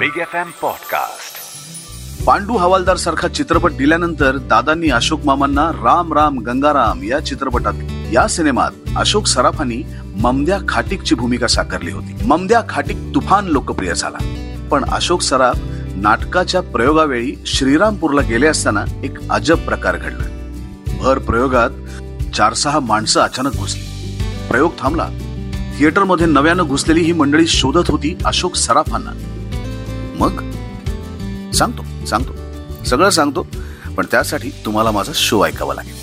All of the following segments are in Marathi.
Big F M podcast Pandu Havaldar सारखा चित्रपट दिल्यानंतर दादांनी अशोक मामांना राम राम गंगाराम या चित्रपटात या सिनेमात अशोक सराफांनी ममद्या खाटिकची भूमिका साकारली होती. ममद्या खाटिक तुफान लोकप्रिय झाला. पण अशोक सराफ नाटकाच्या प्रयोगावेळी श्रीरामपूरला गेले असताना एक अजब प्रकार घडला. भर प्रयोगात चार सहा माणसं अचानक घुसली. प्रयोग थांबला. थिएटरमध्ये नव्यानं घुसलेली ही मंडळी शोधत होती अशोक सराफांना. मग? सांगतो सांगतो. सगळं सांगतो पण त्यासाठी तुम्हाला माझा शो ऐकावा लागेल.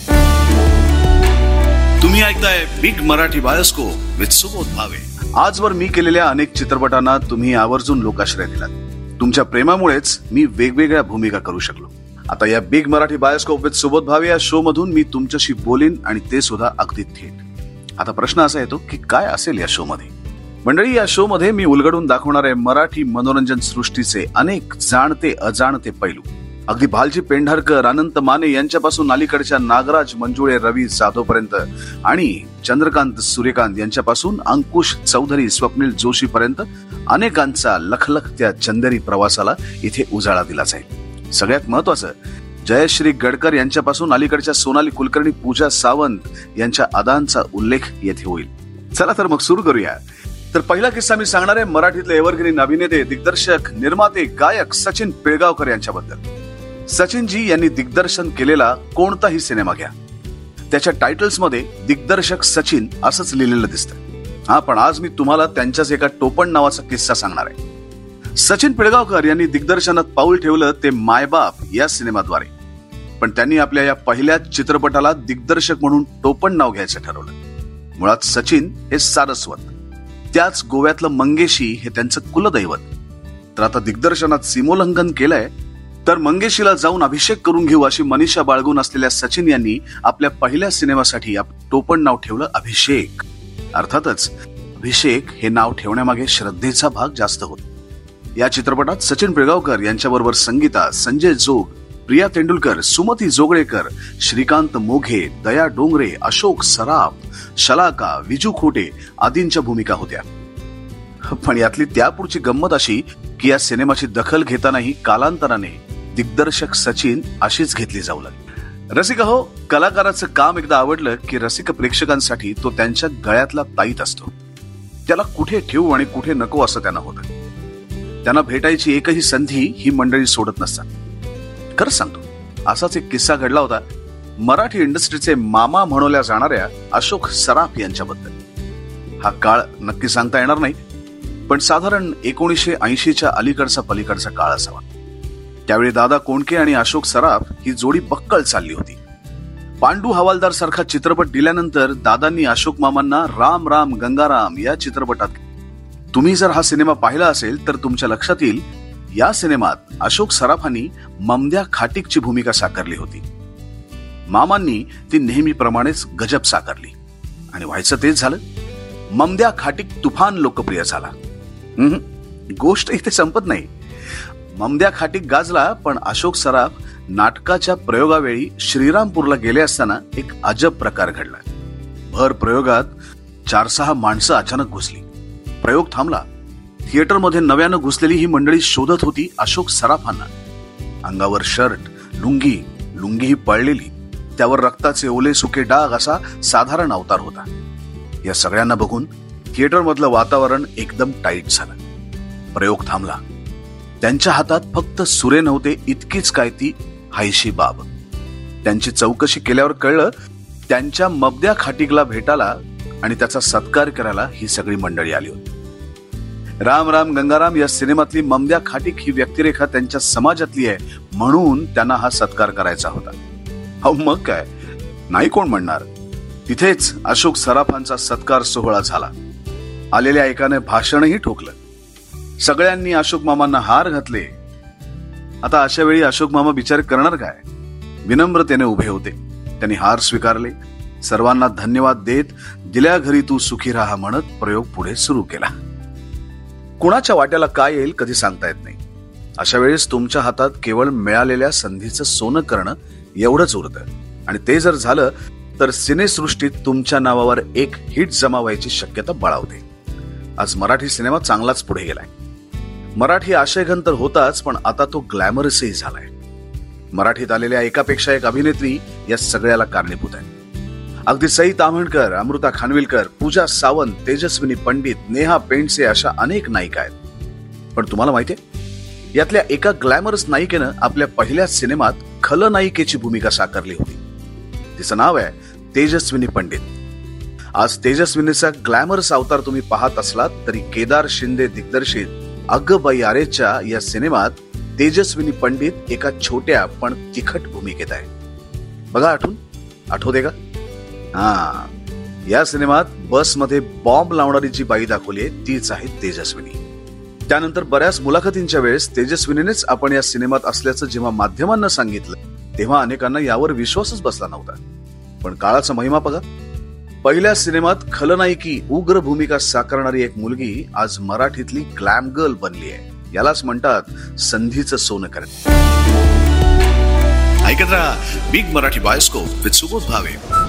तुम्ही ऐकताय big Marathi bioscope with Subodh Bhave आजवर मी केलेल्या अनेक चित्रपटांना तुम्ही आवर्जून लोकाश्रय दिलात. तुमच्या प्रेमामुळेच मी वेगवेगळ्या भूमिका करू शकलो. आता या big Marathi bioscope with Subodh Bhave या शो मधून मी तुमच्याशी बोलीन आणि ते सुद्धा अगदी थेट. आता प्रश्न असा येतो की काय असेल या शो मध्ये? मंडळी या शो मध्ये मी उलगडून दाखवणारे मराठी मनोरंजन सृष्टीचे अनेक जाणते अजाणते पैलू. अगदी भालजी पेंढारकर अनंत माने यांच्यापासून अलीकडच्या नागराज मंजुळे रवी जाधव पर्यंत आणि चंद्रकांत सूर्यकांत यांच्यापासून अंकुश चौधरी स्वप्नील जोशी पर्यंत अनेकांचा लखलखत्या चंदेरी प्रवासाला इथे उजाळा दिला जाईल. सगळ्यात महत्वाचं जयश्री गडकर यांच्यापासून अलीकडच्या सोनाली कुलकर्णी पूजा सावंत यांच्या अदांचा उल्लेख येथे होईल. चला तर मग सुरू करूया. तर पहिला किस्सा मी सांगणार आहे मराठीतले एव्हरग्रीन अभिनेते दिग्दर्शक निर्माते गायक सचिन पिळगावकर यांच्याबद्दल. सचिनजी यांनी दिग्दर्शन केलेला कोणताही सिनेमा घ्या. त्याच्या टायटल्समध्ये दिग्दर्शक सचिन असंच लिहिलेलं दिसतं. हा पण आज मी तुम्हाला त्यांच्याच एका टोपण नावाचा किस्सा सांगणार आहे. सचिन पिळगावकर यांनी दिग्दर्शनात पाऊल ठेवलं ते मायबाप या सिनेमाद्वारे. पण त्यांनी आपल्या या पहिल्या चित्रपटाला दिग्दर्शक म्हणून टोपण नाव घ्यायचं ठरवलं. मुळात सचिन हे सारस्वत. त्याच गोव्यातलं मंगेशी हे त्यांचं कुलदैवत. तर आता दिग्दर्शनात सीमोल्लंघन केलंय तर मंगेशीला जाऊन अभिषेक करून घेऊ अशी मनीषा बाळगून असलेल्या सचिन यांनी आपल्या पहिल्या सिनेमासाठी टोपण नाव ठेवलं अभिषेक. अर्थातच अभिषेक हे नाव ठेवण्यामागे श्रद्धेचा भाग जास्त होता. या चित्रपटात सचिन पिळगावकर यांच्याबरोबर संगीता संजय जोग प्रिया तेंडुलकर सुमती जोगळेकर श्रीकांत मोघे दया डोंगरे अशोक सराफ शलाका विजू खोटे आदींच्या भूमिका होत्या. पण यातली त्यापुढची गंमत अशी की या सिनेमाची दखल घेतानाही कालांतराने दिग्दर्शक सचिन अशीच घेतली जाऊ लागली. रसिक हो कलाकाराचं काम एकदा आवडलं की रसिक प्रेक्षकांसाठी तो त्यांच्या गळ्यातला ताईत असतो. त्याला कुठे ठेवू आणि कुठे नको असं त्यांना होतं. त्यांना भेटायची एकही संधी ही मंडळी सोडत नसतात. खरंच सांगतो. असाच एक किस्सा घडला होता. मराठी इंडस्ट्रीचे मामा म्हणवल्या जाणाऱ्या अशोक सराफ यांच्याबद्दल. हा काळ नक्की सांगता येणार नाही पण साधारण एकोणीसशे ऐंशीच्या अलीकडचा पलीकडचा काळ असावा. त्यावेळी दादा कोणके आणि अशोक सराफ ही जोडी बक्कळ चालली होती. पांडू हवालदार सारखा चित्रपट दिल्यानंतर दादांनी अशोक मामांना राम राम गंगाराम या चित्रपटात तुम्ही जर हा सिनेमा पाहिला असेल तर तुमच्या लक्षात येईल या सिनेमात अशोक सराफांनी ममद्या खाटिकची भूमिका साकारली होती. मामांनी ती नेहमीप्रमाणेच गजब साकारली. आणि व्हायचं तेच झालं. ममद्या खाटिक तुफान लोकप्रिय झाला. गोष्ट इथे संपत नाही. ममद्या खाटिक गाजला पण अशोक सराफ नाटकाच्या प्रयोगावेळी श्रीरामपूरला गेले असताना एक अजब प्रकार घडला. भर प्रयोगात चार सहा माणसं अचानक घुसली. प्रयोग थांबला. थिएटरमध्ये नव्यानं घुसलेली ही मंडळी शोधत होती अशोक सराफांना. अंगावर शर्ट लुंगी लुंगी ही पळलेली त्यावर रक्ताचे ओले सुके डाग असा साधारण अवतार होता. या सगळ्यांना बघून थिएटरमधलं वातावरण एकदम टाईट झालं. प्रयोग थांबला. त्यांच्या हातात फक्त सुरे नव्हते इतकीच काय ती हायशी बाब. त्यांची चौकशी केल्यावर कळलं त्यांच्या मबद्या खाटिकला भेटायला आणि त्याचा सत्कार करायला ही सगळी मंडळी आली होती. राम राम गंगाराम या सिनेमातली ममद्या खाटीक ही व्यक्तिरेखा त्यांच्या समाजातली आहे म्हणून त्यांना हा सत्कार करायचा होता. हो मग काय? नाही कोण म्हणणार? तिथेच अशोक सराफांचा सत्कार सोहळा झाला. आलेल्या एकाने भाषणही ठोकलं. सगळ्यांनी अशोक मामांना हार घातले. आता अशा वेळी अशोक मामा विचार करणार काय? विनम्रतेने उभे होते. त्यांनी हार स्वीकारले. सर्वांना धन्यवाद देत दिल्या घरी तू सुखी राहा म्हणत प्रयोग पुढे सुरू केला. कुणाच्या वाट्याला काय येईल कधी सांगता येत नाही. अशा वेळेस तुमच्या हातात केवळ मिळालेल्या संधीचं सोनं करणं एवढंच उरतं. आणि ते जर झालं तर सिनेसृष्टीत तुमच्या नावावर एक हिट जमा व्हायची शक्यता बळावते. आज मराठी सिनेमा चांगलाच पुढे गेलाय. मराठी आशयघन तर होताच पण आता तो ग्लॅमरसही झालाय. मराठीत आलेल्या एकापेक्षा एक अभिनेत्री या सगळ्याला कारणीभूत आहे अगदी सई ताम्हणकर अमृता खानविलकर पूजा सावंत तेजस्विनी पंडित नेहा पेंडसे अशा अनेक नायिका आहेत. पण तुम्हाला माहितीये यातल्या एका ग्लॅमरस नायिकेनं आपल्या पहिल्या सिनेमात खलनायिकेची भूमिका साकारली होती. तिचं नाव आहे तेजस्विनी पंडित. आज तेजस्विनीचा ग्लॅमरस अवतार तुम्ही पाहत असलात तरी केदार शिंदे दिग्दर्शित अग बाई आरेच्या या सिनेमात तेजस्विनी पंडित एका छोट्या पण तिखट भूमिकेत आहे. बघा आठवून आठवते का? हा. या सिनेमात बसमध्ये बॉम्ब लावणारी जी बाई दाखवली आहे तीच आहे तेजस्विनी. त्यानंतर बऱ्याच मुलाखतींच्या वेळेस तेजस्विनीनेच आपण या सिनेमात असल्याचं जेव्हा माध्यमांना सांगितलं तेव्हा अनेकांना यावर विश्वासच बसला नव्हता. पण काळाचा महिमा बघा. पहिल्या सिनेमात खलनायकी उग्र भूमिका साकारणारी एक मुलगी आज मराठीतली ग्लॅम गर्ल बनली आहे. यालाच म्हणतात संधीचं सोनं करणे. ऐकत राहा big Marathi bioscope with Subodh Bhave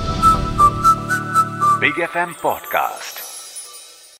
Big FM Podcast.